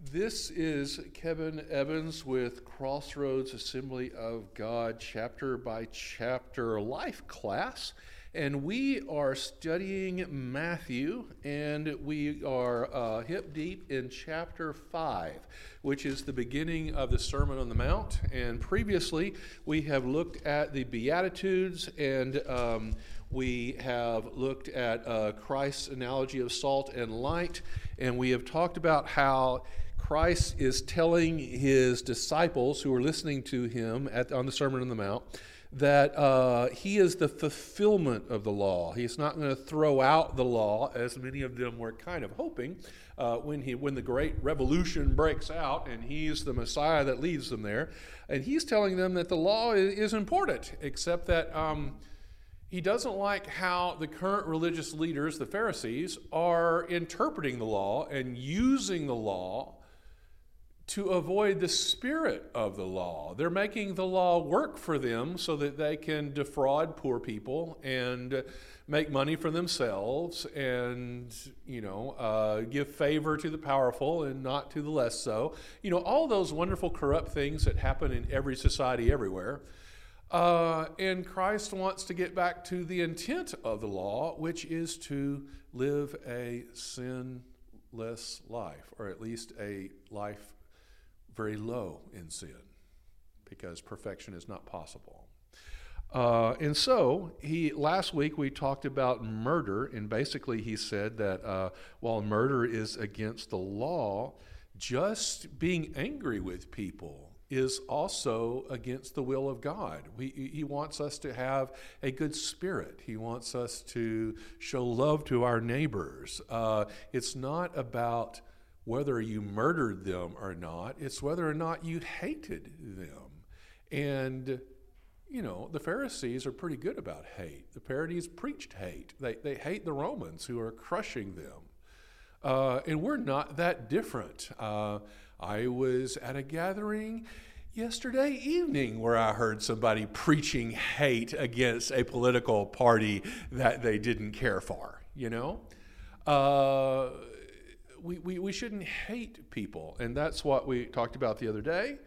This is Kevin Evans with Crossroads Assembly of God, chapter by chapter life class. And we are studying Matthew, and we are uh, hip deep in chapter 5, which is the beginning of the Sermon on the Mount. And previously, we have looked at the Beatitudes and um, we have looked at uh, Christ's analogy of salt and light, and we have talked about how Christ is telling his disciples who are listening to him at, on the Sermon on the Mount that uh, he is the fulfillment of the law. He's not going to throw out the law, as many of them were kind of hoping uh, when, he, when the great revolution breaks out and he's the Messiah that leads them there. And he's telling them that the law is, is important, except that. Um, he doesn't like how the current religious leaders, the Pharisees, are interpreting the law and using the law to avoid the spirit of the law. They're making the law work for them so that they can defraud poor people and make money for themselves and, you know, uh, give favor to the powerful and not to the less so. You know, all those wonderful corrupt things that happen in every society everywhere. Uh, and Christ wants to get back to the intent of the law, which is to live a sinless life, or at least a life very low in sin, because perfection is not possible. Uh, and so he last week we talked about murder, and basically he said that uh, while murder is against the law, just being angry with people is also against the will of God. We, he wants us to have a good spirit. He wants us to show love to our neighbors. Uh, it's not about whether you murdered them or not, it's whether or not you hated them. And, you know, the Pharisees are pretty good about hate. The Pharisees preached hate, they, they hate the Romans who are crushing them. Uh, and we're not that different. Uh, I was at a gathering yesterday evening where I heard somebody preaching hate against a political party that they didn't care for, you know? Uh, we, we, we shouldn't hate people, and that's what we talked about the other day.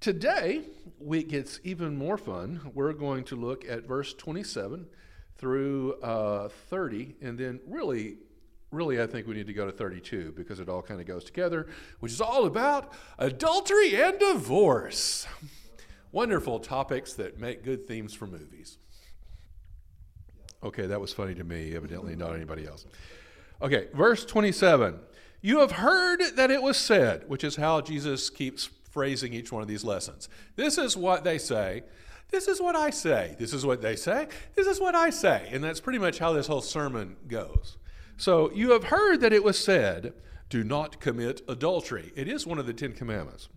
Today, it gets even more fun. We're going to look at verse 27 through uh, 30, and then really really, I think we need to go to 32 because it all kind of goes together, which is all about adultery and divorce. Wonderful topics that make good themes for movies. Okay, that was funny to me, evidently not anybody else. Okay, verse 27. You have heard that it was said, which is how Jesus keeps phrasing each one of these lessons. This is what they say. This is what I say. This is what they say. This is what I say. And that's pretty much how this whole sermon goes. So you have heard that it was said, Do not commit adultery. It is one of the Ten Commandments.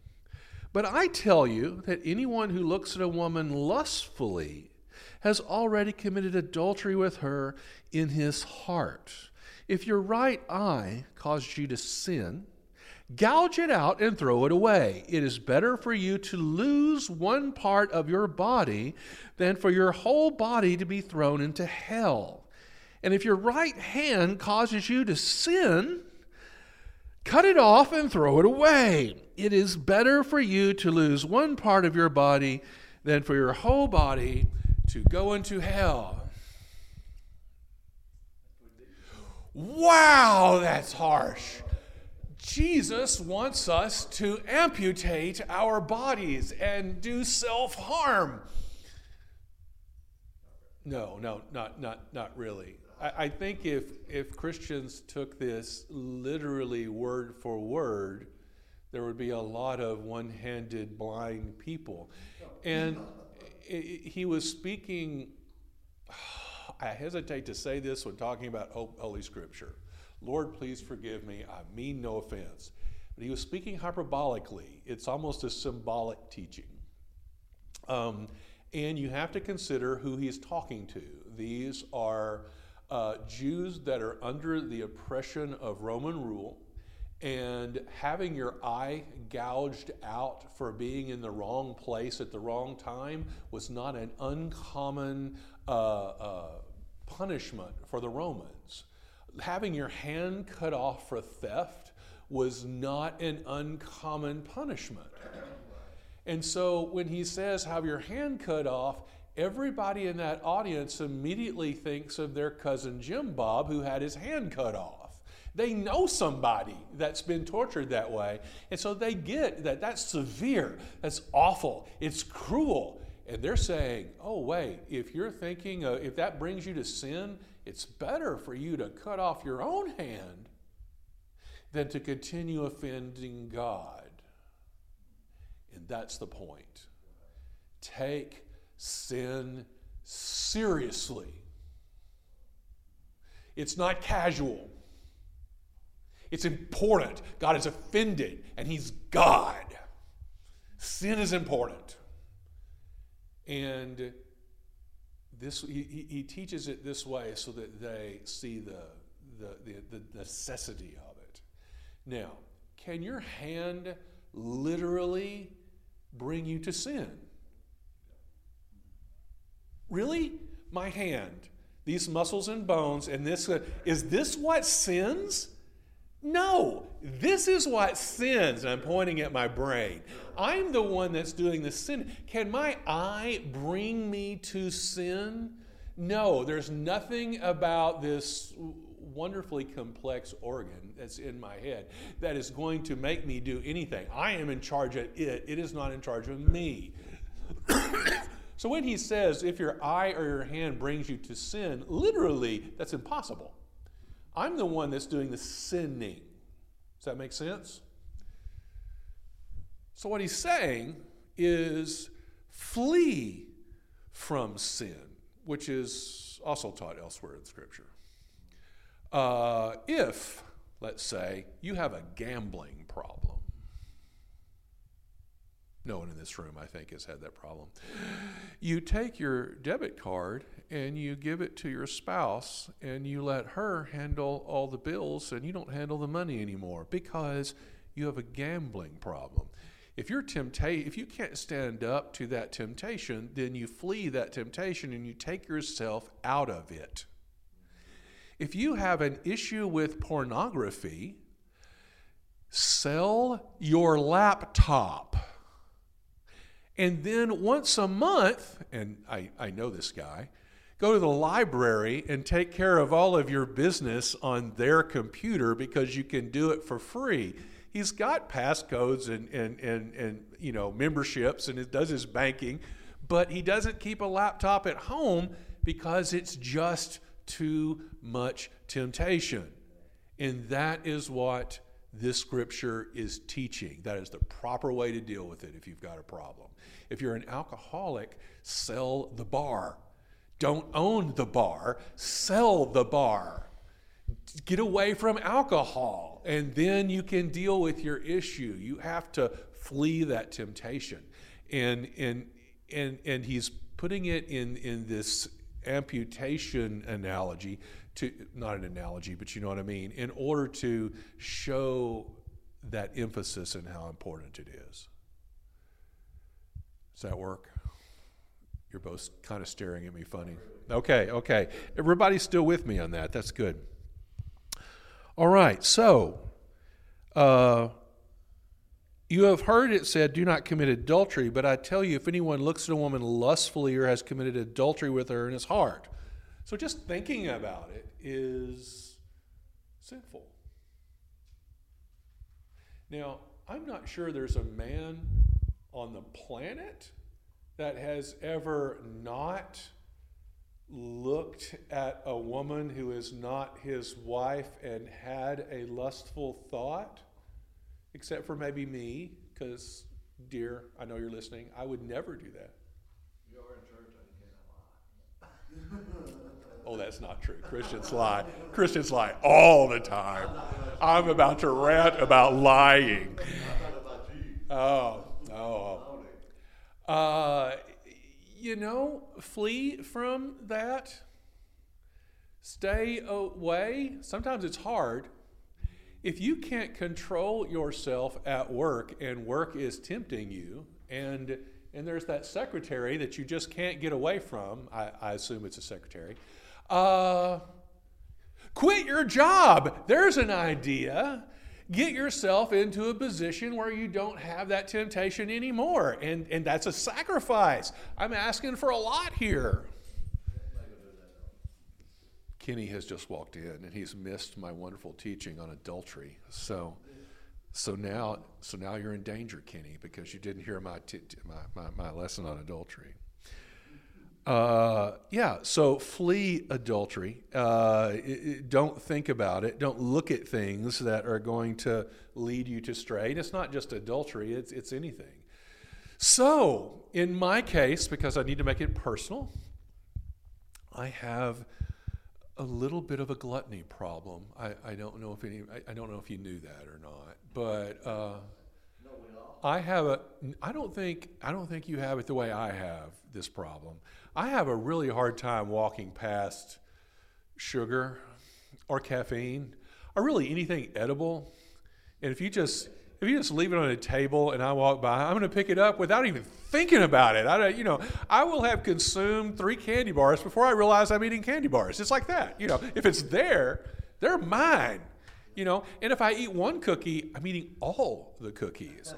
But I tell you that anyone who looks at a woman lustfully has already committed adultery with her in his heart. If your right eye causes you to sin, gouge it out and throw it away. It is better for you to lose one part of your body than for your whole body to be thrown into hell. And if your right hand causes you to sin, cut it off and throw it away. It is better for you to lose one part of your body than for your whole body to go into hell. Wow, that's harsh. Jesus wants us to amputate our bodies and do self harm. No, no, not, not, not really. I, I think if, if Christians took this literally word for word, there would be a lot of one handed blind people. And he was speaking, I hesitate to say this when talking about Holy Scripture. Lord, please forgive me. I mean no offense. But he was speaking hyperbolically. It's almost a symbolic teaching. Um, and you have to consider who he's talking to. These are uh, Jews that are under the oppression of Roman rule and having your eye gouged out for being in the wrong place at the wrong time was not an uncommon uh, uh, punishment for the Romans. Having your hand cut off for theft was not an uncommon punishment. And so when he says, have your hand cut off, everybody in that audience immediately thinks of their cousin Jim Bob who had his hand cut off. They know somebody that's been tortured that way. And so they get that that's severe, that's awful, it's cruel. And they're saying, oh, wait, if you're thinking, uh, if that brings you to sin, it's better for you to cut off your own hand than to continue offending God. And that's the point. Take sin seriously. It's not casual. It's important. God is offended, and He's God. Sin is important. And this, he, he teaches it this way so that they see the, the, the, the necessity of it. Now, can your hand literally bring you to sin? Really? My hand, these muscles and bones, and this, uh, is this what sins? No, this is what sins. And I'm pointing at my brain. I'm the one that's doing the sin. Can my eye bring me to sin? No, there's nothing about this wonderfully complex organ that's in my head that is going to make me do anything. I am in charge of it, it is not in charge of me. so when he says, if your eye or your hand brings you to sin, literally, that's impossible. I'm the one that's doing the sinning. Does that make sense? So, what he's saying is flee from sin, which is also taught elsewhere in Scripture. Uh, if, let's say, you have a gambling problem, no one in this room, I think, has had that problem. You take your debit card and you give it to your spouse and you let her handle all the bills and you don't handle the money anymore because you have a gambling problem. If you're tempta- if you can't stand up to that temptation, then you flee that temptation and you take yourself out of it. If you have an issue with pornography, sell your laptop. And then once a month, and I, I know this guy, go to the library and take care of all of your business on their computer because you can do it for free he's got passcodes and, and, and, and you know memberships and it does his banking, but he doesn't keep a laptop at home because it's just too much temptation. And that is what this scripture is teaching. That is the proper way to deal with it if you've got a problem. If you're an alcoholic, sell the bar. Don't own the bar, sell the bar. Get away from alcohol and then you can deal with your issue. You have to flee that temptation. And and and and he's putting it in in this amputation analogy to not an analogy, but you know what I mean, in order to show that emphasis and how important it is. Does that work? You're both kind of staring at me funny. Okay, okay. Everybody's still with me on that. That's good. All right, so uh, you have heard it said, Do not commit adultery, but I tell you, if anyone looks at a woman lustfully or has committed adultery with her in his heart. So just thinking about it is sinful. Now, I'm not sure there's a man on the planet that has ever not looked at a woman who is not his wife and had a lustful thought, except for maybe me, because, dear, I know you're listening, I would never do that. You're in church and you cannot lie. Oh, that's not true. Christians lie. Christians lie all the time. I'm about to rant about lying. Oh, oh. oh. Uh, you know, flee from that. Stay away. Sometimes it's hard. If you can't control yourself at work and work is tempting you, and and there's that secretary that you just can't get away from, I, I assume it's a secretary, uh, quit your job. There's an idea. Get yourself into a position where you don't have that temptation anymore. And, and that's a sacrifice. I'm asking for a lot here. Kenny has just walked in and he's missed my wonderful teaching on adultery. So, so now, so now you're in danger, Kenny, because you didn't hear my, t- my, my, my lesson on adultery. Uh, yeah, so flee adultery. Uh, don't think about it. Don't look at things that are going to lead you to stray. And it's not just adultery, it's, it's anything. So, in my case, because I need to make it personal, I have a little bit of a gluttony problem. I, I don't know if any, I, I don't know if you knew that or not, but uh, I have a. I don't think I don't think you have it the way I have this problem. I have a really hard time walking past sugar or caffeine or really anything edible. And if you just if you just leave it on a table and I walk by, I'm going to pick it up without even thinking about it. I, you know, I will have consumed three candy bars before I realize I'm eating candy bars. It's like that. You know, if it's there, they're mine. You know, and if I eat one cookie, I'm eating all the cookies.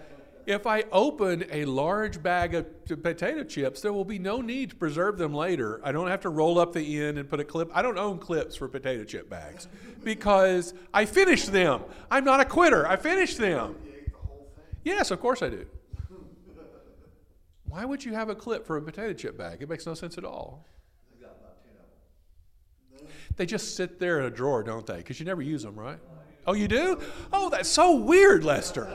If I open a large bag of potato chips, there will be no need to preserve them later. I don't have to roll up the end and put a clip. I don't own clips for potato chip bags because I finished them. I'm not a quitter. I finished them. Yes, of course I do. Why would you have a clip for a potato chip bag? It makes no sense at all. They just sit there in a drawer, don't they? Because you never use them, right? Oh, you do? Oh, that's so weird, Lester.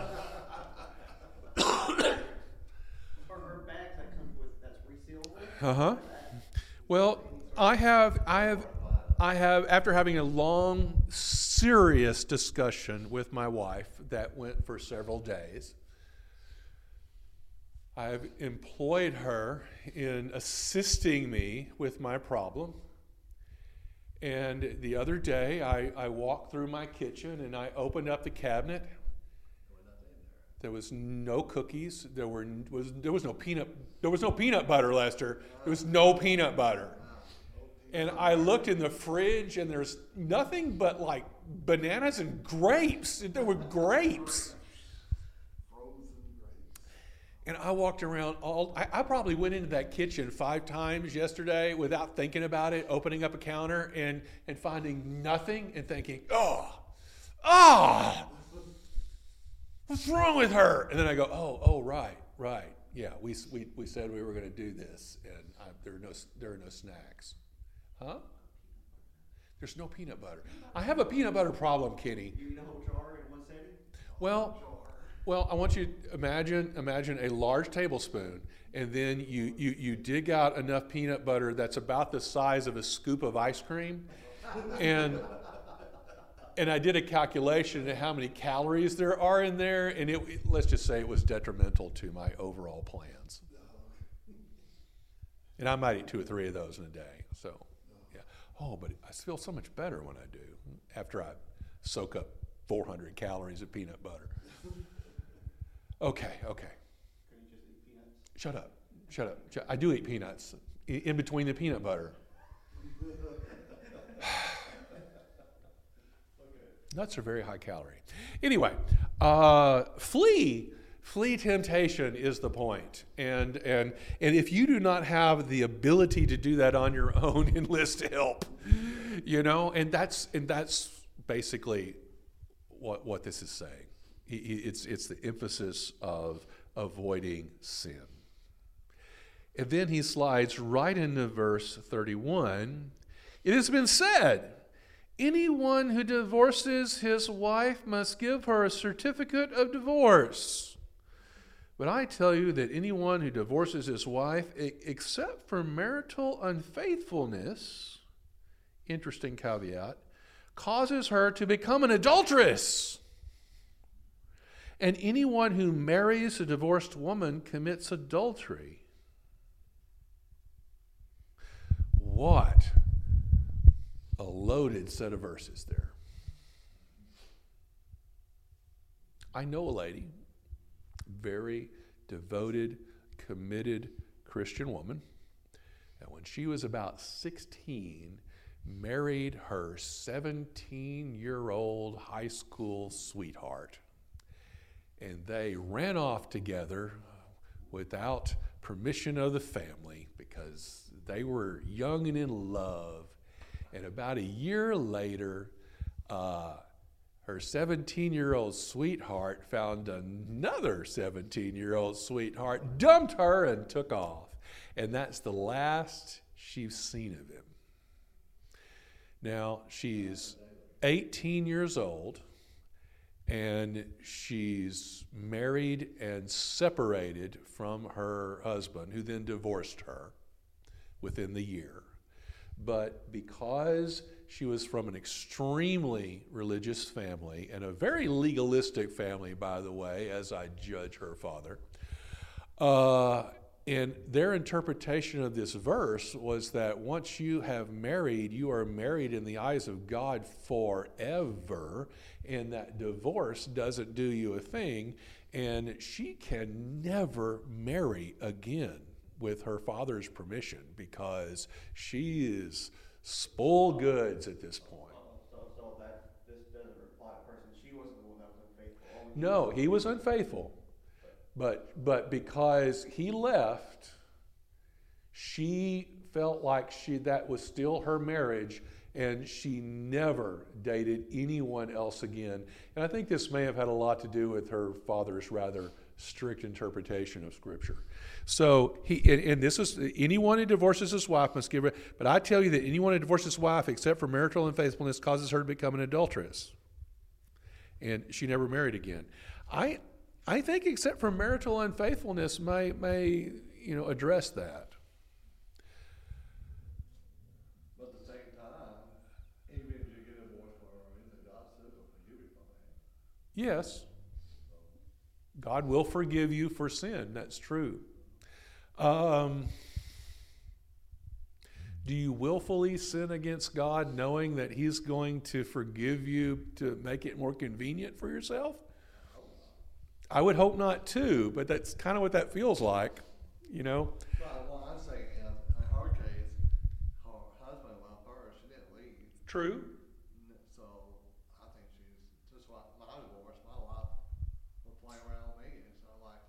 Uh huh. Well, I have, I have, I have, after having a long, serious discussion with my wife that went for several days, I've employed her in assisting me with my problem. And the other day, I, I walked through my kitchen and I opened up the cabinet there was no cookies. There were was there was no peanut there was no peanut butter, Lester. There was no peanut butter. And I looked in the fridge and there's nothing but like bananas and grapes. There were grapes. And I walked around all, I, I, probably went into that kitchen five times yesterday without thinking about it, opening up a counter and, and finding nothing and thinking, oh, oh, What's wrong with her? And then I go, Oh, oh, right, right. Yeah, we, we, we said we were going to do this, and I, there, are no, there are no snacks. Huh? There's no peanut butter. I have a peanut butter problem, Kenny. You know jar in one setting? Well, well, I want you to imagine imagine a large tablespoon, and then you, you, you dig out enough peanut butter that's about the size of a scoop of ice cream, and and I did a calculation of how many calories there are in there, and it, let's just say it was detrimental to my overall plans. And I might eat two or three of those in a day. So, yeah. Oh, but I feel so much better when I do after I soak up 400 calories of peanut butter. Okay, okay. Shut up. Shut up. I do eat peanuts in between the peanut butter. Nuts are very high calorie. Anyway, uh, flee. Flee temptation is the point. And, and, and if you do not have the ability to do that on your own, enlist help. You know, and that's, and that's basically what, what this is saying. It's, it's the emphasis of avoiding sin. And then he slides right into verse 31. It has been said, Anyone who divorces his wife must give her a certificate of divorce. But I tell you that anyone who divorces his wife, except for marital unfaithfulness, interesting caveat, causes her to become an adulteress. And anyone who marries a divorced woman commits adultery. What a loaded set of verses there. I know a lady, very devoted, committed Christian woman, that when she was about 16, married her 17 year old high school sweetheart. And they ran off together without permission of the family because they were young and in love. And about a year later, uh, her 17 year old sweetheart found another 17 year old sweetheart, dumped her, and took off. And that's the last she's seen of him. Now, she's 18 years old and she's married and separated from her husband, who then divorced her within the year. But because she was from an extremely religious family and a very legalistic family, by the way, as I judge her father, uh, and their interpretation of this verse was that once you have married, you are married in the eyes of God forever, and that divorce doesn't do you a thing, and she can never marry again with her father's permission because she is spoiled goods at this point. Oh, so, so that, this doesn't apply to person, she wasn't the one that was unfaithful. only No, he was unfaithful. But but because he left, she felt like she that was still her marriage and she never dated anyone else again. And I think this may have had a lot to do with her father's rather strict interpretation of scripture. So he and, and this is anyone who divorces his wife must give her but I tell you that anyone who divorces his wife except for marital unfaithfulness causes her to become an adulteress. And she never married again. I I think except for marital unfaithfulness may may you know address that. But at the same time, even if you get a divorce for her, anything, God still will forgive you from it. Yes. God will forgive you for sin. That's true. Um, do you willfully sin against God knowing that He's going to forgive you to make it more convenient for yourself? I would hope not too, but that's kind of what that feels like, you know? But what I'm saying, in, in her case, her husband left her, she didn't leave. True. N- So I think she's just like my divorce. My wife was playing around with me, and so I'm like,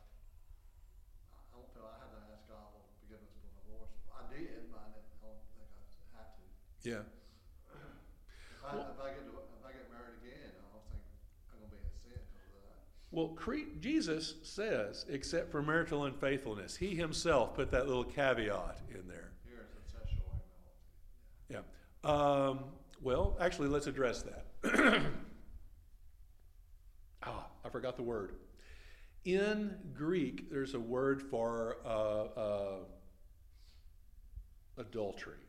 I don't feel I had to ask God for forgiveness for divorce. I did, but I, didn't, I don't think I had to. Yeah. If I, if I get to, if I get married again, I don't think I'm gonna be in sin because of that. Well, cre- Jesus says, except for marital unfaithfulness, he himself put that little caveat in there. Here it's incestual immorality. Yeah. Um, well, actually, let's address that. ah, I forgot the word. In Greek, there's a word for uh, uh, adultery.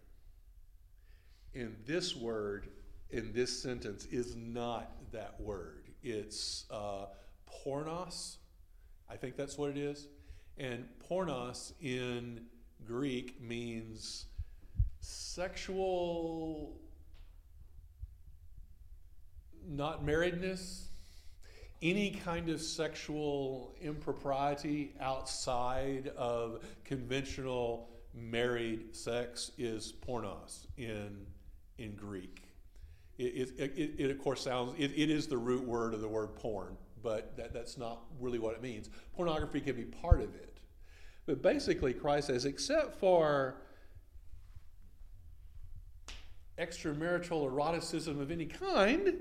And this word in this sentence is not that word. It's uh, pornos. I think that's what it is. And pornos in Greek means sexual not marriedness, any kind of sexual impropriety outside of conventional married sex is pornos in in Greek. It, it, it, it of course sounds it, is the root word of the word porn, but that, that's not really what it means. Pornography can be part of it. But basically Christ says, except for extramarital eroticism of any kind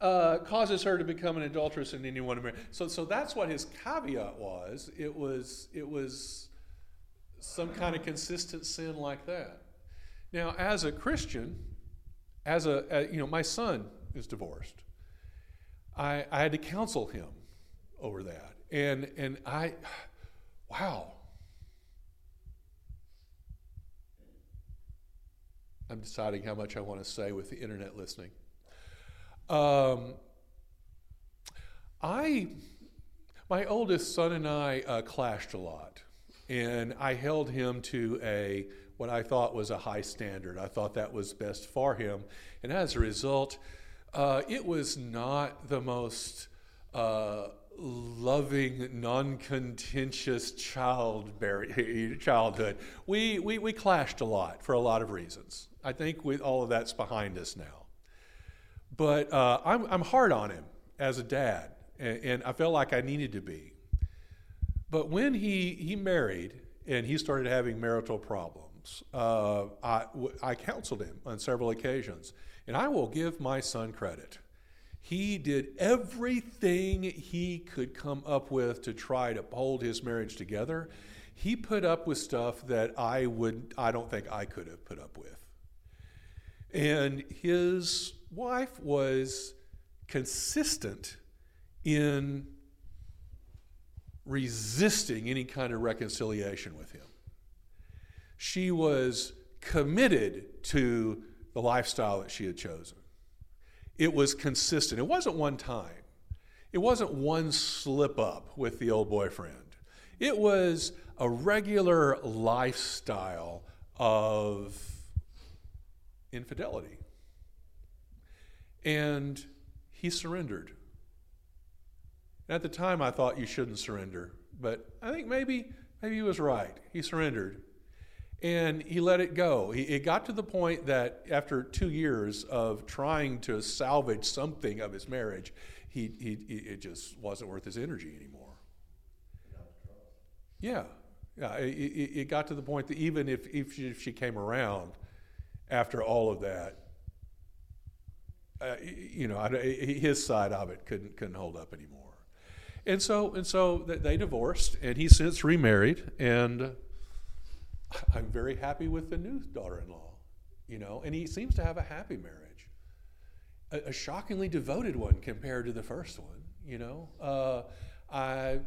uh, causes her to become an adulteress and anyone to marry. So, so that's what his caveat was. It was it was some kind of consistent sin like that. Now, as a Christian, as a, you know, my son is divorced. I, I had to counsel him over that, and and I, wow. I'm deciding how much I want to say with the internet listening. Um, I, my oldest son and I uh, clashed a lot, and I held him to a what I thought was a high standard. I thought that was best for him, and as a result, uh, it was not the most uh, loving, non-contentious child childhood. We, we we clashed a lot for a lot of reasons. I think with all of that's behind us now. But uh, I'm, I'm hard on him as a dad, and, and I felt like I needed to be. But when he, he married and he started having marital problems, uh, I, I counseled him on several occasions. And I will give my son credit. He did everything he could come up with to try to hold his marriage together. He put up with stuff that I would I don't think I could have put up with. And his wife was consistent in resisting any kind of reconciliation with him. She was committed to the lifestyle that she had chosen. It was consistent. It wasn't one time. It wasn't one slip up with the old boyfriend. It was a regular lifestyle of infidelity. And he surrendered. at the time, I thought you shouldn't surrender, but I think maybe maybe he was right. He surrendered and he let it go. He, it got to the point that after two years of trying to salvage something of his marriage, he, he, he it just wasn't worth his energy anymore. Yeah, yeah. It, it, got to the point that even if, if she, if she came around after all of that, uh, you know, his side of it couldn't couldn't hold up anymore. And so and so they divorced, and he since remarried, and I'm very happy with the new daughter-in-law, you know, and he seems to have a happy marriage, a, a shockingly devoted one compared to the first one, you know. Uh, I,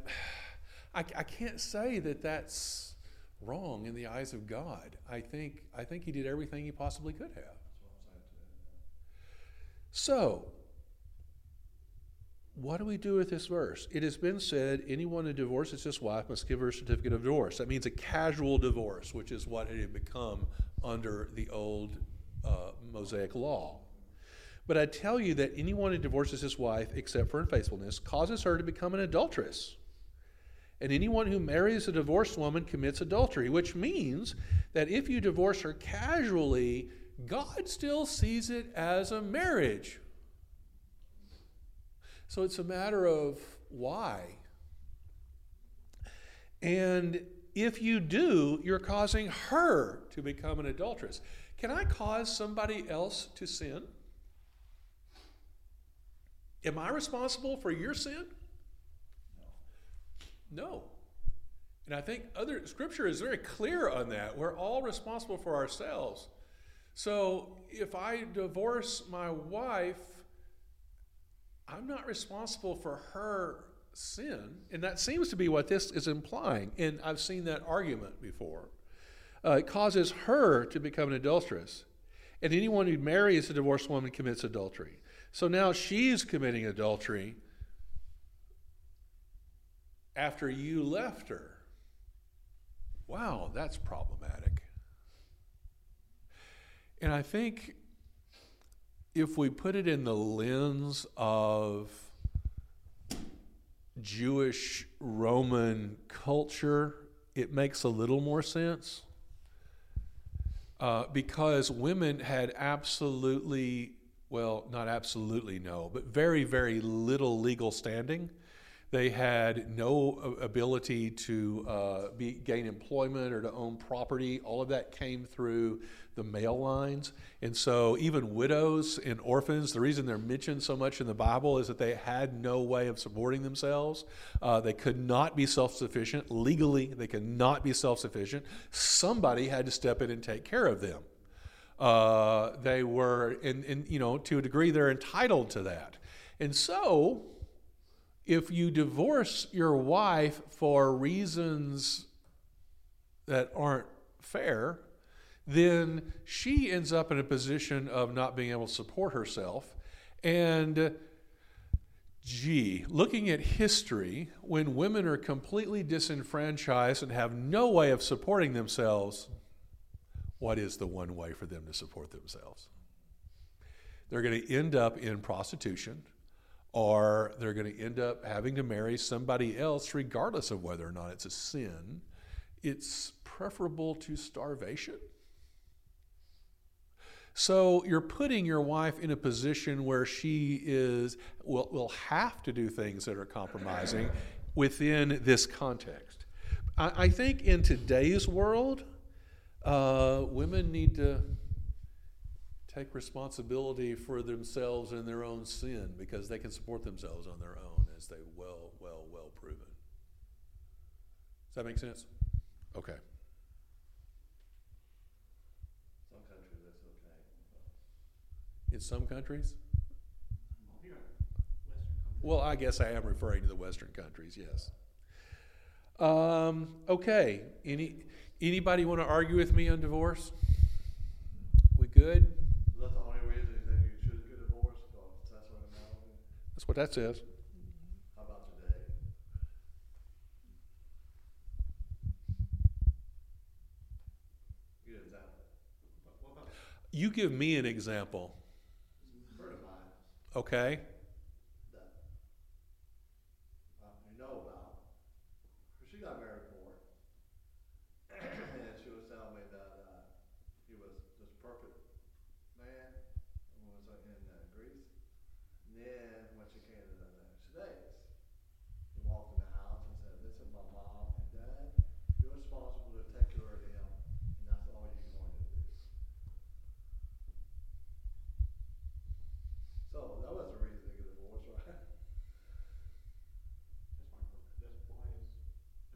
I, I can't say that that's wrong in the eyes of God. I think I think he did everything he possibly could have. So, what do we do with this verse? It has been said anyone who divorces his wife must give her a certificate of divorce. That means a casual divorce, which is what it had become under the old uh, Mosaic law. But I tell you that anyone who divorces his wife, except for unfaithfulness, causes her to become an adulteress. And anyone who marries a divorced woman commits adultery, which means that if you divorce her casually, God still sees it as a marriage. So it's a matter of why. And if you do, you're causing her to become an adulteress. Can I cause somebody else to sin? Am I responsible for your sin? No. No. And I think other scripture is very clear on that. We're all responsible for ourselves. So if I divorce my wife, I'm not responsible for her sin. And that seems to be what this is implying. And I've seen that argument before. Uh, it causes her to become an adulteress. And anyone who marries a divorced woman commits adultery. So now she's committing adultery after you left her. Wow, that's problematic. And I think if we put it in the lens of Jewish Roman culture, it makes a little more sense. Uh, because women had absolutely, well, not absolutely no, but very, very little legal standing. They had no ability to uh, be, gain employment or to own property. All of that came through the male lines. And so, even widows and orphans, the reason they're mentioned so much in the Bible is that they had no way of supporting themselves. Uh, they could not be self sufficient. Legally, they could not be self sufficient. Somebody had to step in and take care of them. Uh, they were, in, you know, to a degree, they're entitled to that. And so, if you divorce your wife for reasons that aren't fair, then she ends up in a position of not being able to support herself. And gee, looking at history, when women are completely disenfranchised and have no way of supporting themselves, what is the one way for them to support themselves? They're going to end up in prostitution or they're going to end up having to marry somebody else, regardless of whether or not it's a sin. It's preferable to starvation. So you're putting your wife in a position where she is will will have to do things that are compromising within this context. I, I think in today's world, uh, women need to take responsibility for themselves and their own sin because they can support themselves on their own, as they well, well, well proven. Does that make sense? Okay. Some countries that's okay. In some countries? Well, here, Western countries. Well, I guess I am referring to the Western countries, yes. Um, okay. Any anybody want to argue with me on divorce? We good? Is that the only reason you think you should get divorced, or that's what it matters? That's what that says. How about today? Good example. What about, You give me an example, A of mine okay? that uh, you know about, she got married for it. and she was telling me that uh, he was this perfect man and was uh, in uh, Greece. And then when she came to the United States, he walked in the house and said, "This is my mom and dad. You're responsible to take care of them, and that's all you're going to do." So that was the reason to get divorced, right? that's fine, for- that's why it's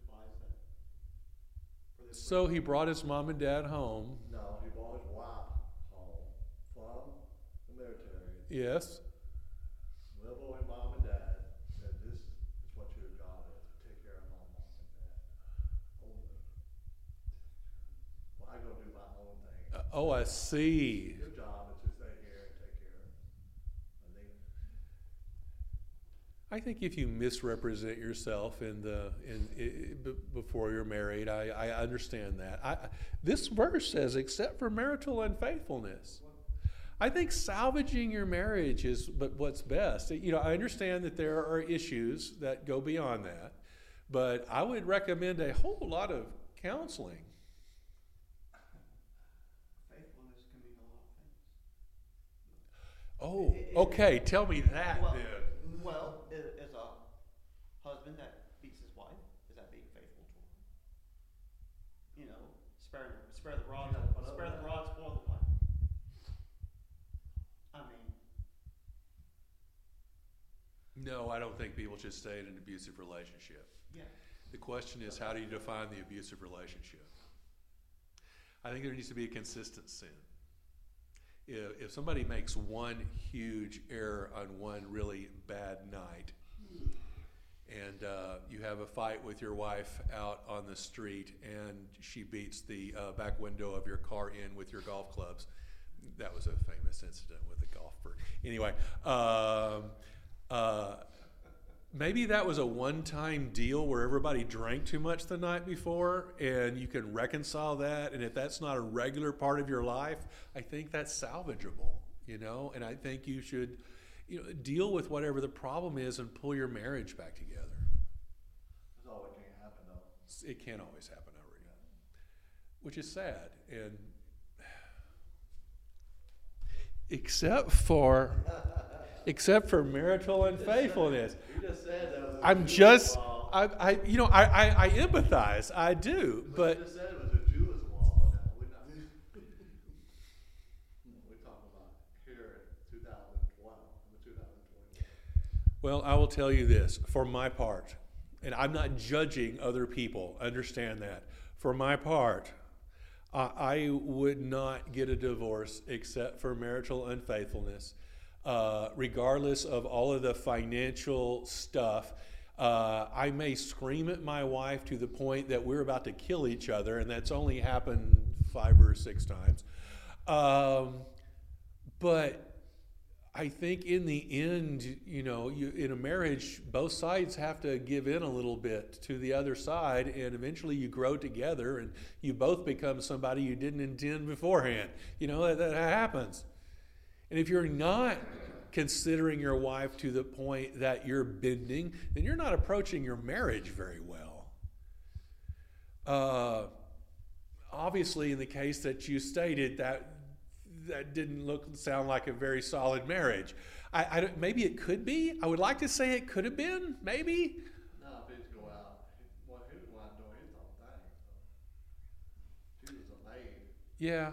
advised that. for this So he brought his mom and dad home. No, he brought his wife home from the military. Yes. Live with mom and dad. Said, "This is what your job is: to take care of my mom and dad." Oh, Well, I go do my own thing. Uh, oh, I see. Your job is to stay here and take care of. I think if you misrepresent yourself in the in, i b- before you're married, I, I understand that. I, this verse says, "Except for marital unfaithfulness." I think salvaging your marriage is but what's best. You know, I understand that there are issues that go beyond that, but I would recommend a whole lot of counseling. Faithfulness can mean a lot of things. Oh, okay. Tell me that Well- then. Well, i- as a husband that beats his wife, is that being faithful to her? You know, spare, spare the rod, You gotta put up spare the that. rod, spoil the wife. I mean, No, I don't think people should stay in an abusive relationship. yeah, The question is, how do you define the abusive relationship? I think there needs to be a consistent sin. If, if somebody makes one huge error on one really bad night, and uh, you have a fight with your wife out on the street, and she beats the uh, back window of your car in with your golf clubs, that was a famous incident with a golfer. Anyway, um, uh, maybe that was a one-time deal where everybody drank too much the night before and you can reconcile that. And if that's not a regular part of your life i think that's salvageable you know? And i think you should you know deal with whatever the problem is and pull your marriage back together. That can't happen though. it can't always happen I read, which is sad. And except for except for marital unfaithfulness You just said that was a I'm just, I, I, you know, I, I, I empathize. I do, But but just said was a Jewish law. Now we're not. we're about here in 2012, in 2021. well, I will tell you this for my part, and I'm not judging other people. Understand that. For my part, I, I would not get a divorce except for marital unfaithfulness, uh, regardless of all of the financial stuff. Uh, I may scream at my wife to the point that we're about to kill each other, and that's only happened five or six times. Um, but I think in the end, you know, you, in a marriage, both sides have to give in a little bit to the other side, and eventually you grow together and you both become somebody you didn't intend beforehand. You know, that, that happens. And if you're not considering your wife to the point that you're bending, then you're not approaching your marriage very well. Uh, obviously, in the case that you stated, that that didn't look sound like a very solid marriage. I, I don't, maybe it could be. I would like to say it could have been. Maybe. No, if go out, he, well, he was out doing his own thing. So. She was a maid. Yeah.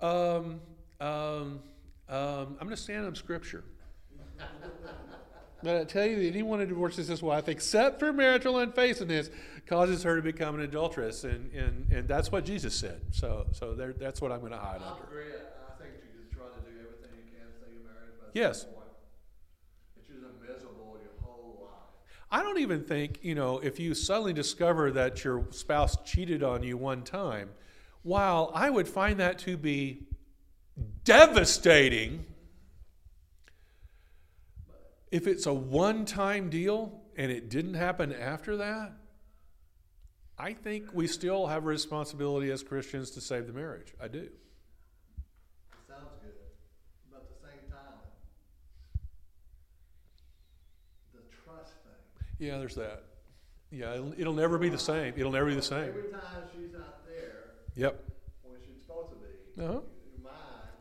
Um, um, um, I'm going to stand on scripture. But I tell you that anyone who divorces his wife, except for marital unfaithfulness, causes her to become an adulteress, and, and, and that's what Jesus said. So so there, that's what I'm going to hide I under. agree. I think you just try to do everything you can to stay married, but Yes. it's just miserable your whole life. I don't even think you know if you suddenly discover that your spouse cheated on you one time. While I would find that to be devastating, if it's a one-time deal and it didn't happen after that, I think we still have a responsibility as Christians to save the marriage. I do. Sounds good, but at the same time, the trust thing. Yeah, there's that. Yeah, it'll, it'll never be the same. It'll never be the same. Every time she's not there Yep. when she's supposed to be, Uh-huh.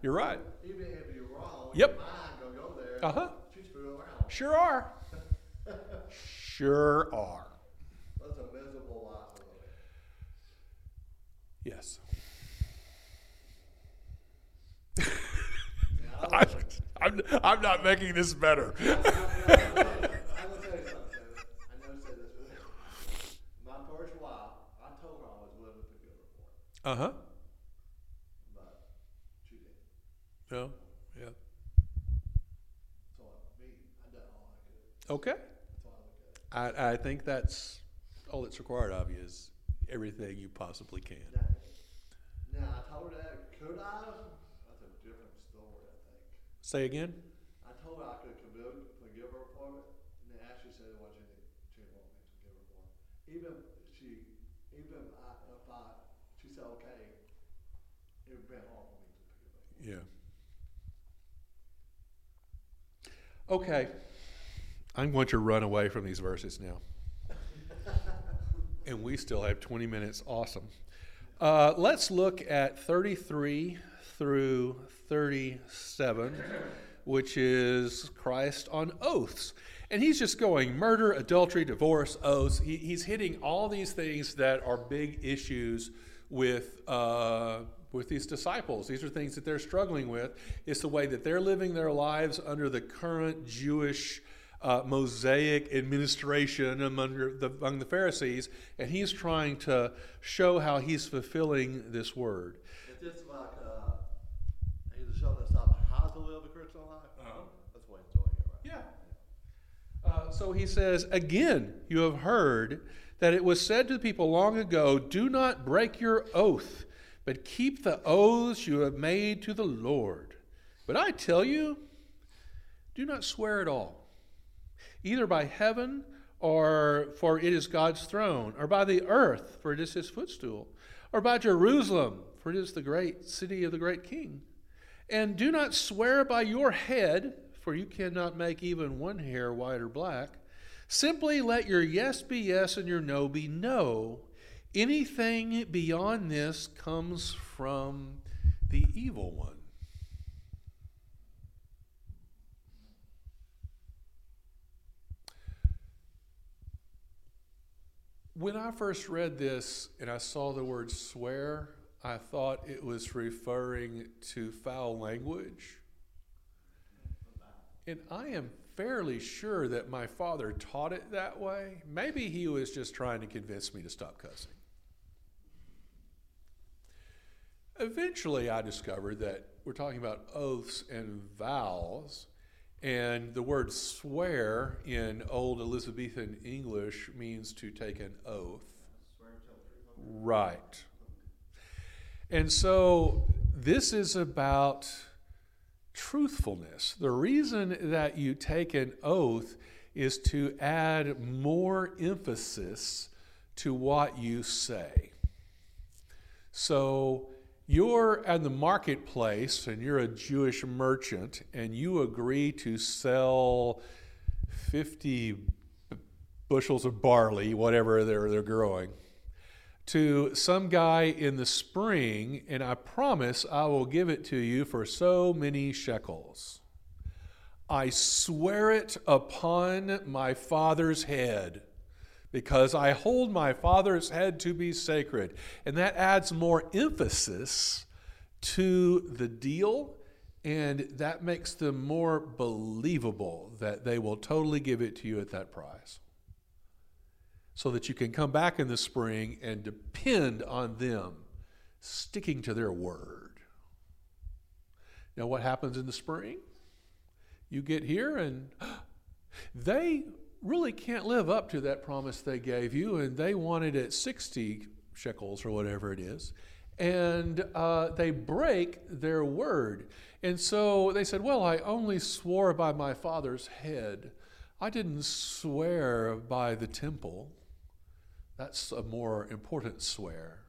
You're right. even if you're wrong, Yep. your go there. Uh-huh. Around. Sure are. Sure are. That's a miserable life. Yes. Yeah, I I'm, I'm not making this better. I'm gonna No. Yeah. So me, I done all I could. Okay. I. I, I think that's all that's required of you is everything you possibly can. Now, now I told her that. Could I? That's a different story, I think. Say again. I told her I could forgive, forgive her for it, and then Ashley said what she did. She didn't want me to forgive her for it. Even she, even I, if I, she said okay, it would be hard for me to forgive her. Yeah. Okay. I'm going to run away from these verses now. and we still have 20 minutes. Awesome. Uh, let's look at 33 through 37, which is Christ on oaths. And he's just going murder, adultery, divorce, oaths. He, he's hitting all these things that are big issues with, uh, with these disciples. These are things that they're struggling with. It's the way that they're living their lives under the current Jewish uh, Mosaic administration among the, among the Pharisees, and he's trying to show how he's fulfilling this word. It's just like uh, he's showing us how, to live a Christian life. Uh-huh. That's what he's doing here, right? Yeah. Uh, so he says, Again, you have heard that it was said to the people long ago, Do not break your oath, but keep the oaths you have made to the Lord. But I tell you, do not swear at all, either by heaven, or for it is God's throne, or by the earth, for it is his footstool, or by Jerusalem, for it is the great city of the great king. And do not swear by your head, for you cannot make even one hair white or black. Simply let your yes be yes and your no be no. Anything beyond this comes from the evil one. When I first read this and I saw the word swear, I thought it was referring to foul language. And I am fairly sure that my father taught it that way. Maybe he was just trying to convince me to stop cussing. Eventually, I discovered that we're talking about oaths and vows, and the word swear in Old Elizabethan English means to take an oath. Right. And so this is about truthfulness. The reason that you take an oath is to add more emphasis to what you say. So you're at the marketplace and you're a Jewish merchant and you agree to sell 50 bushels of barley, whatever they're, they're growing, to some guy in the spring, and I promise I will give it to you for so many shekels. I swear it upon my father's head, because I hold my father's head to be sacred. And that adds more emphasis to the deal, and that makes them more believable that they will totally give it to you at that price. So that you can come back in the spring and depend on them sticking to their word. Now, what happens in the spring? You get here and they really can't live up to that promise they gave you, and they wanted it 60 shekels or whatever it is and uh, they break their word. And so they said, Well, I only swore by my father's head. I didn't swear by the temple. That's a more important swear.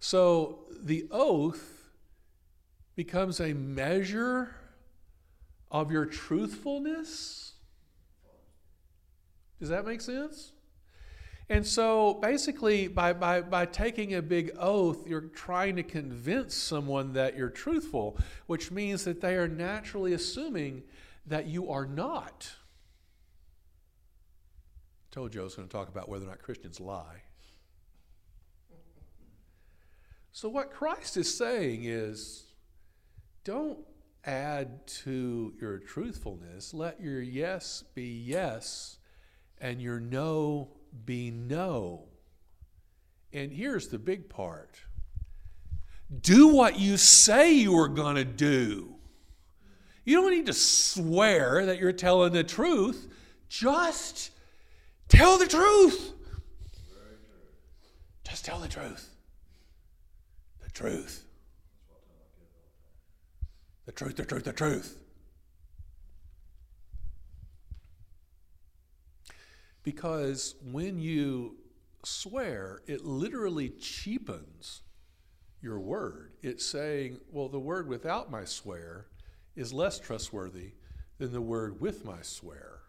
So the oath becomes a measure of your truthfulness. Does that make sense? And so basically, by, by, by taking a big oath, you're trying to convince someone that you're truthful, which means that they are naturally assuming that you are not. I told you I was going to talk about whether or not Christians lie. So, what Christ is saying is don't add to your truthfulness. Let your yes be yes and your no be no. And here's the big part do what you say you are going to do. You don't need to swear that you're telling the truth. Just tell the truth. Just tell the truth. The truth. The truth, the truth, the truth. Because when you swear, it literally cheapens your word. It's saying, well, the word without my swear is less trustworthy than the word with my swear.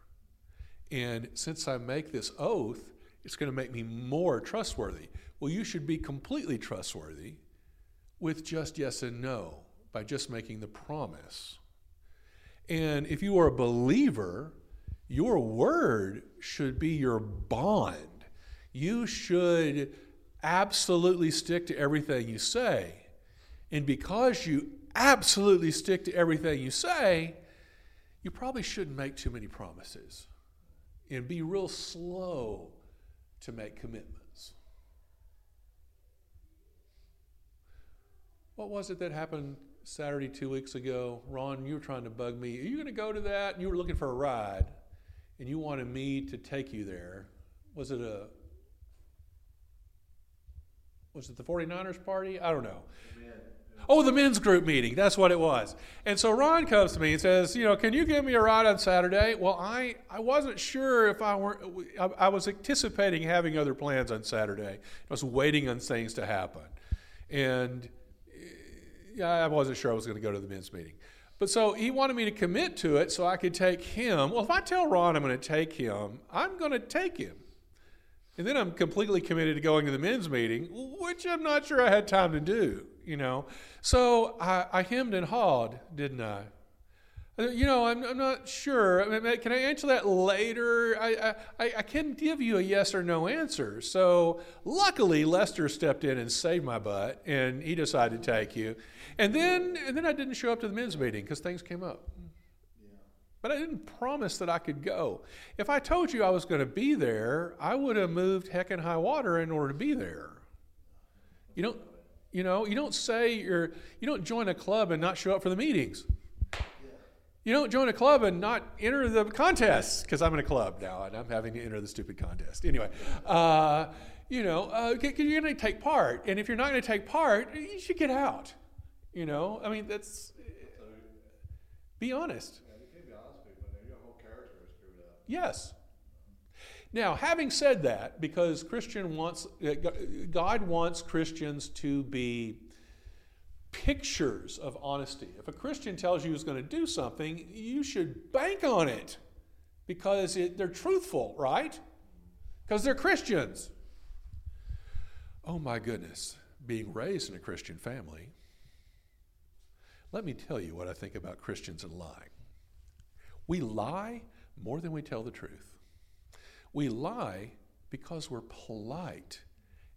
And since I make this oath, it's going to make me more trustworthy. Well, you should be completely trustworthy with just yes and no by just making the promise. And if you are a believer, your word should be your bond. You should absolutely stick to everything you say. And because you absolutely stick to everything you say, you probably shouldn't make too many promises and be real slow to make commitments. What was it that happened Saturday two weeks ago? Ron, you were trying to bug me. Are you going to go to that? And you were looking for a ride and you wanted me to take you there. Was it a was it the 49ers party? I don't know. Oh, the men's group meeting. That's what it was. And so Ron comes to me and says, you know, can you give me a ride on Saturday? Well, I, I wasn't sure if I weren't, I, I was anticipating having other plans on Saturday. I was waiting on things to happen. And eh, yeah, I wasn't sure I was going to go to the men's meeting. But so he wanted me to commit to it so I could take him. Well, if I tell Ron I'm going to take him, I'm going to take him. And then I'm completely committed to going to the men's meeting, which I'm not sure I had time to do, you know. So I, I hemmed and hawed, didn't I? Uh, you know, I'm, I'm not sure. I mean, can I answer that later? I, I, I can give you a yes or no answer. So luckily, Lester stepped in and saved my butt, and he decided to take you. And then, and then I didn't show up to the men's meeting because things came up. But I didn't promise that I could go. If I told you I was going to be there, I would have moved heck and high water in order to be there. You don't, you know, you don't say you're, you don't join a club and not show up for the meetings. You don't join a club and not enter the contest because I'm in a club now and I'm having to enter the stupid contest. Anyway, uh, you know, uh, you're going to take part, and if you're not going to take part, you should get out. You know, I mean, that's be honest. Yes. Now, having said that, because Christian wants, uh, God wants Christians to be pictures of honesty. If a Christian tells you he's going to do something, you should bank on it because it, they're truthful, right? Because they're Christians. Oh my goodness, being raised in a Christian family, let me tell you what I think about Christians and lying. We lie more than we tell the truth. We lie because we're polite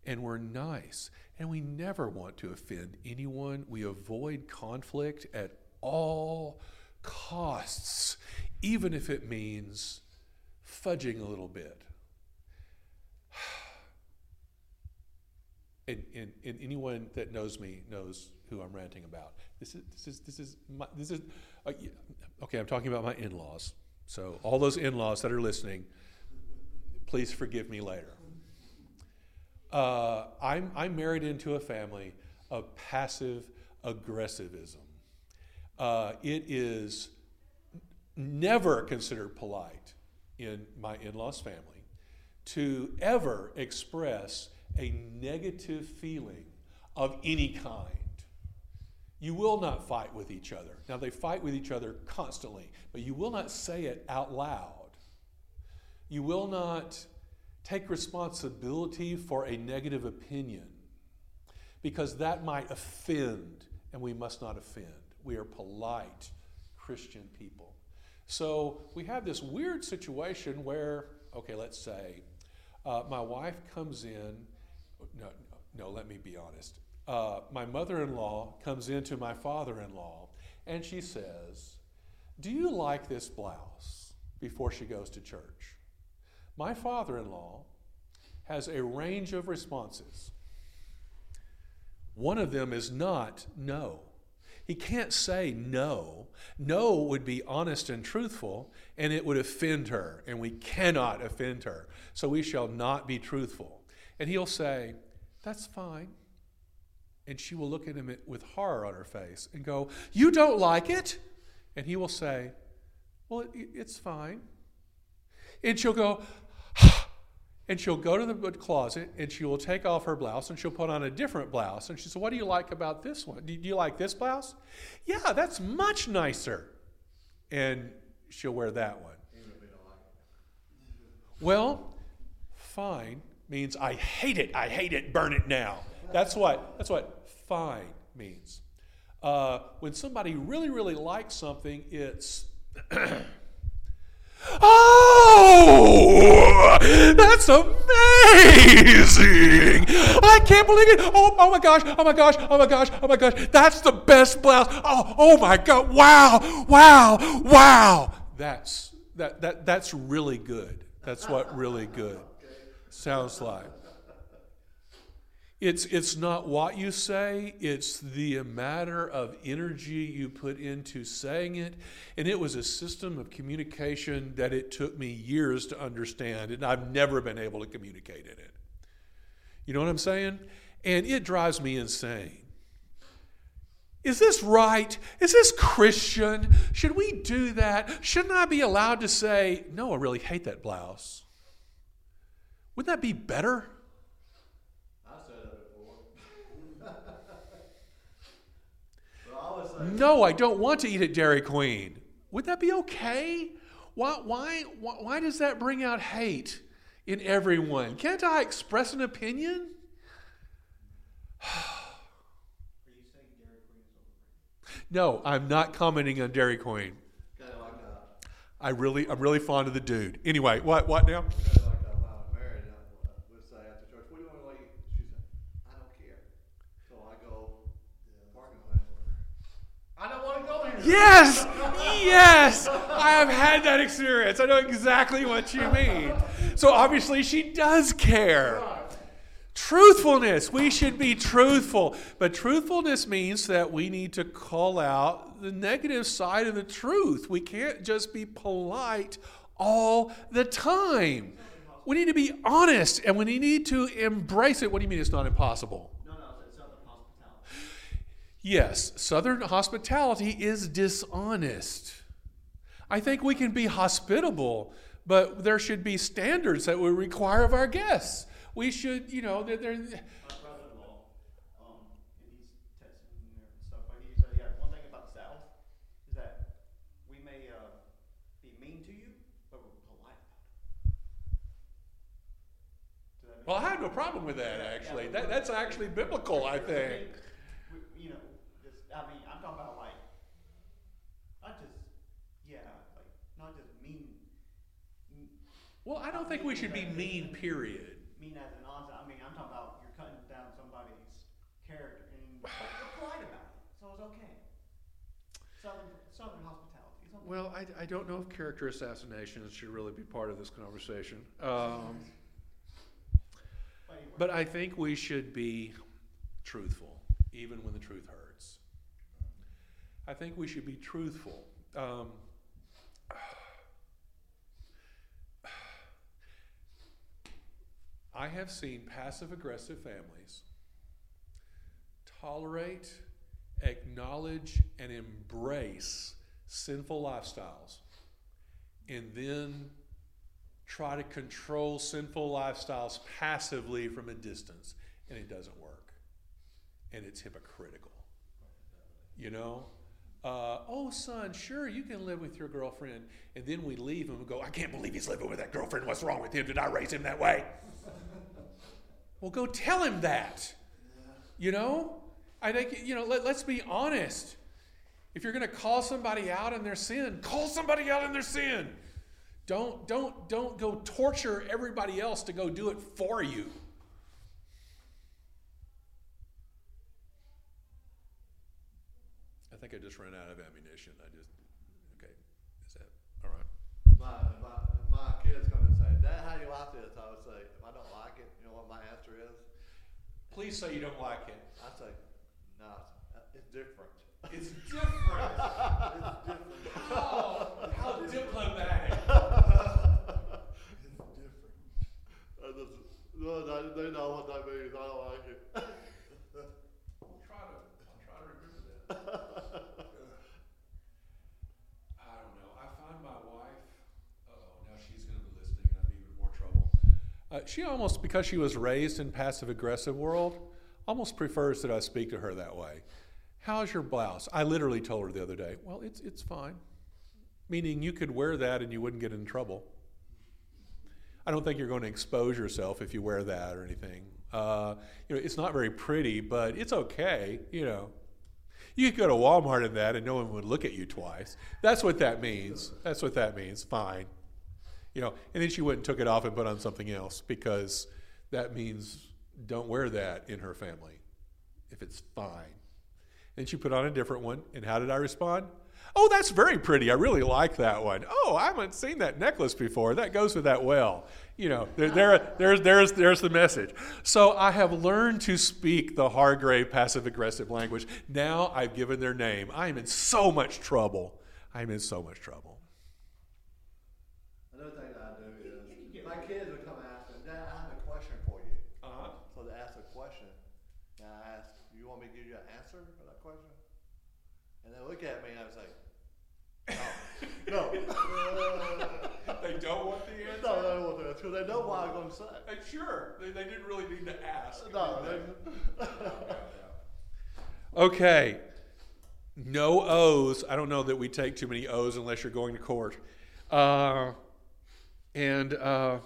and we're nice and we never want to offend anyone. We avoid conflict at all costs, even if it means fudging a little bit. And, and, and anyone that knows me knows who I'm ranting about. This is this is this is my, this is uh, okay. I'm talking about my in-laws. So all those in-laws that are listening, please forgive me later. Uh, I'm I'm married into a family of passive aggressivism. Uh, it is never considered polite in my in-laws family to ever express a negative feeling of any kind. You will not fight with each other. Now, they fight with each other constantly, but you will not say it out loud. You will not take responsibility for a negative opinion because that might offend, and we must not offend. We are polite Christian people. So we have this weird situation where, okay, let's say uh, my wife comes in. No, no, let me be honest uh, my mother in law comes into my father in law and she says, Do you like this blouse? before she goes to church. My father in law has a range of responses. One of them is not no. He can't say no. No would be honest and truthful, and it would offend her, and we cannot offend her. So we shall not be truthful. And he'll say, That's fine and she will look at him with horror on her face and go, You don't like it? And he will say, Well, it, it's fine. And she'll go, and she'll go to the closet and she will take off her blouse and she'll put on a different blouse. And she says, What do you like about this one? Do you like this blouse? Yeah, that's much nicer. And she'll wear that one. Well, fine means I hate it, I hate it, burn it now. That's what that's what fine means. Uh, when somebody really, really likes something, it's. oh, that's amazing! I can't believe it! Oh, oh my gosh! Oh my gosh! Oh my gosh! Oh my gosh! That's the best blouse! Oh, oh my God! Wow! Wow! Wow! That's that that that's really good. That's what really good sounds like. It's, it's not what you say, it's the matter of energy you put into saying it. And it was a system of communication that it took me years to understand, and I've never been able to communicate in it. You know what I'm saying? And it drives me insane. Is this right? Is this Christian? Should we do that? Shouldn't I be allowed to say, no, I really hate that blouse? Wouldn't that be better? I've said that before. No, I don't want to eat at Dairy Queen. Would that be okay? Why, why, why, why does that bring out hate in everyone? Can't I express an opinion? no, I'm not commenting on Dairy Queen. I really, I'm really fond of the dude. Anyway, what, what now? Yes, yes, I have had that experience. I know exactly what you mean. So obviously, she does care. Truthfulness, we should be truthful. But truthfulness means that we need to call out the negative side of the truth. We can't just be polite all the time. We need to be honest and we need to embrace it. What do you mean it's not impossible? Yes, Southern hospitality is dishonest. I think we can be hospitable, but there should be standards that we require of our guests. We should, you know, they're. they're mean, Well, I have no problem with that, actually. That, that's actually biblical, I think. we- You know, just, I mean, I'm talking about like, not just, yeah, like, not just mean, m- Well, I don't think we should be mean, period. mean as an onset. I mean, I'm talking about you're cutting down somebody's character and but you're polite about it, so it's okay. Southern, Southern hospitality. It's okay. Well, I, I don't know if character assassinations should really be part of this conversation. Um, But anyway. but I think we should be truthful, even when the truth hurts. I think we should be truthful. Um, I have seen passive aggressive families tolerate, acknowledge, and embrace sinful lifestyles and then try to control sinful lifestyles passively from a distance, and it doesn't work. And it's hypocritical. You know? Uh, oh, son, sure, you can live with your girlfriend. And then we leave and go, I can't believe he's living with that girlfriend. What's wrong with him? Did I raise him that way? Well, go tell him that. You know? I think, you know, let, let's be honest. If you're going to call somebody out in their sin, call somebody out in their sin. Don't, don't, don't go torture everybody else to go do it for you. I think I just ran out of ammunition. I just, okay, is that, all right. My, my, my kids come and say, Dad, how do you like this? I would say, if I don't like it, you know what my answer is? Please say you don't like it. I say, no, it's, it's different. It's different. it's different. How, how diplomatic. It's different. I just, no, they, they know what that means. I don't like it. I'll try to, I'll try to remember that. I don't know. I find my wife, oh, now she's going to be listening and I'm in even more trouble. Uh, she almost, because she was raised in passive aggressive world, almost prefers that I speak to her that way. How's your blouse? I literally told her the other day, well, it's, it's fine. Meaning you could wear that and you wouldn't get in trouble. I don't think you're going to expose yourself if you wear that or anything. Uh, you know, it's not very pretty, but it's okay. You know, you could go to Walmart in that and no one would look at you twice. That's what that means. That's what that means. Fine. You know, and then she went and took it off and put on something else because that means don't wear that in her family if it's fine. Then she put on a different one, and how did I respond? Oh, that's very pretty. I really like that one. Oh, I haven't seen that necklace before. That goes with that well. You know, there, there, there's, there's, there's the message. So I have learned to speak the Hargrave passive aggressive language. Now I've given their name. I am in so much trouble. I'm in so much trouble. Another thing that I do is, my kids would come and ask me, Dad, I have a question for you. Uh-huh. So they ask a question, and I ask, you want me to give you an answer for that question? And they look at me and I say, no, no. They don't want the answer? No, they don't want to, because they know what I'm going to say. Sure. They, they didn't really need to ask. No, did they, Okay. No O's. I don't know that we take too many O's unless you're going to court. Uh, and uh,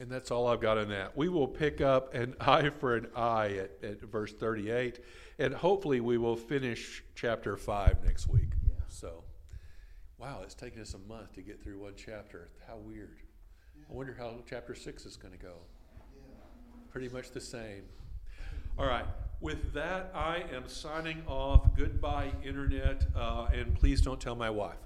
and that's all I've got on that. We will pick up an eye for an eye at, at verse 38, and hopefully we will finish chapter 5 next week. So, wow, it's taken us a month to get through one chapter. How weird. I wonder how chapter 6 is going to go pretty much the same. All right. With that, I am signing off. Goodbye, Internet. Uh, and please don't tell my wife.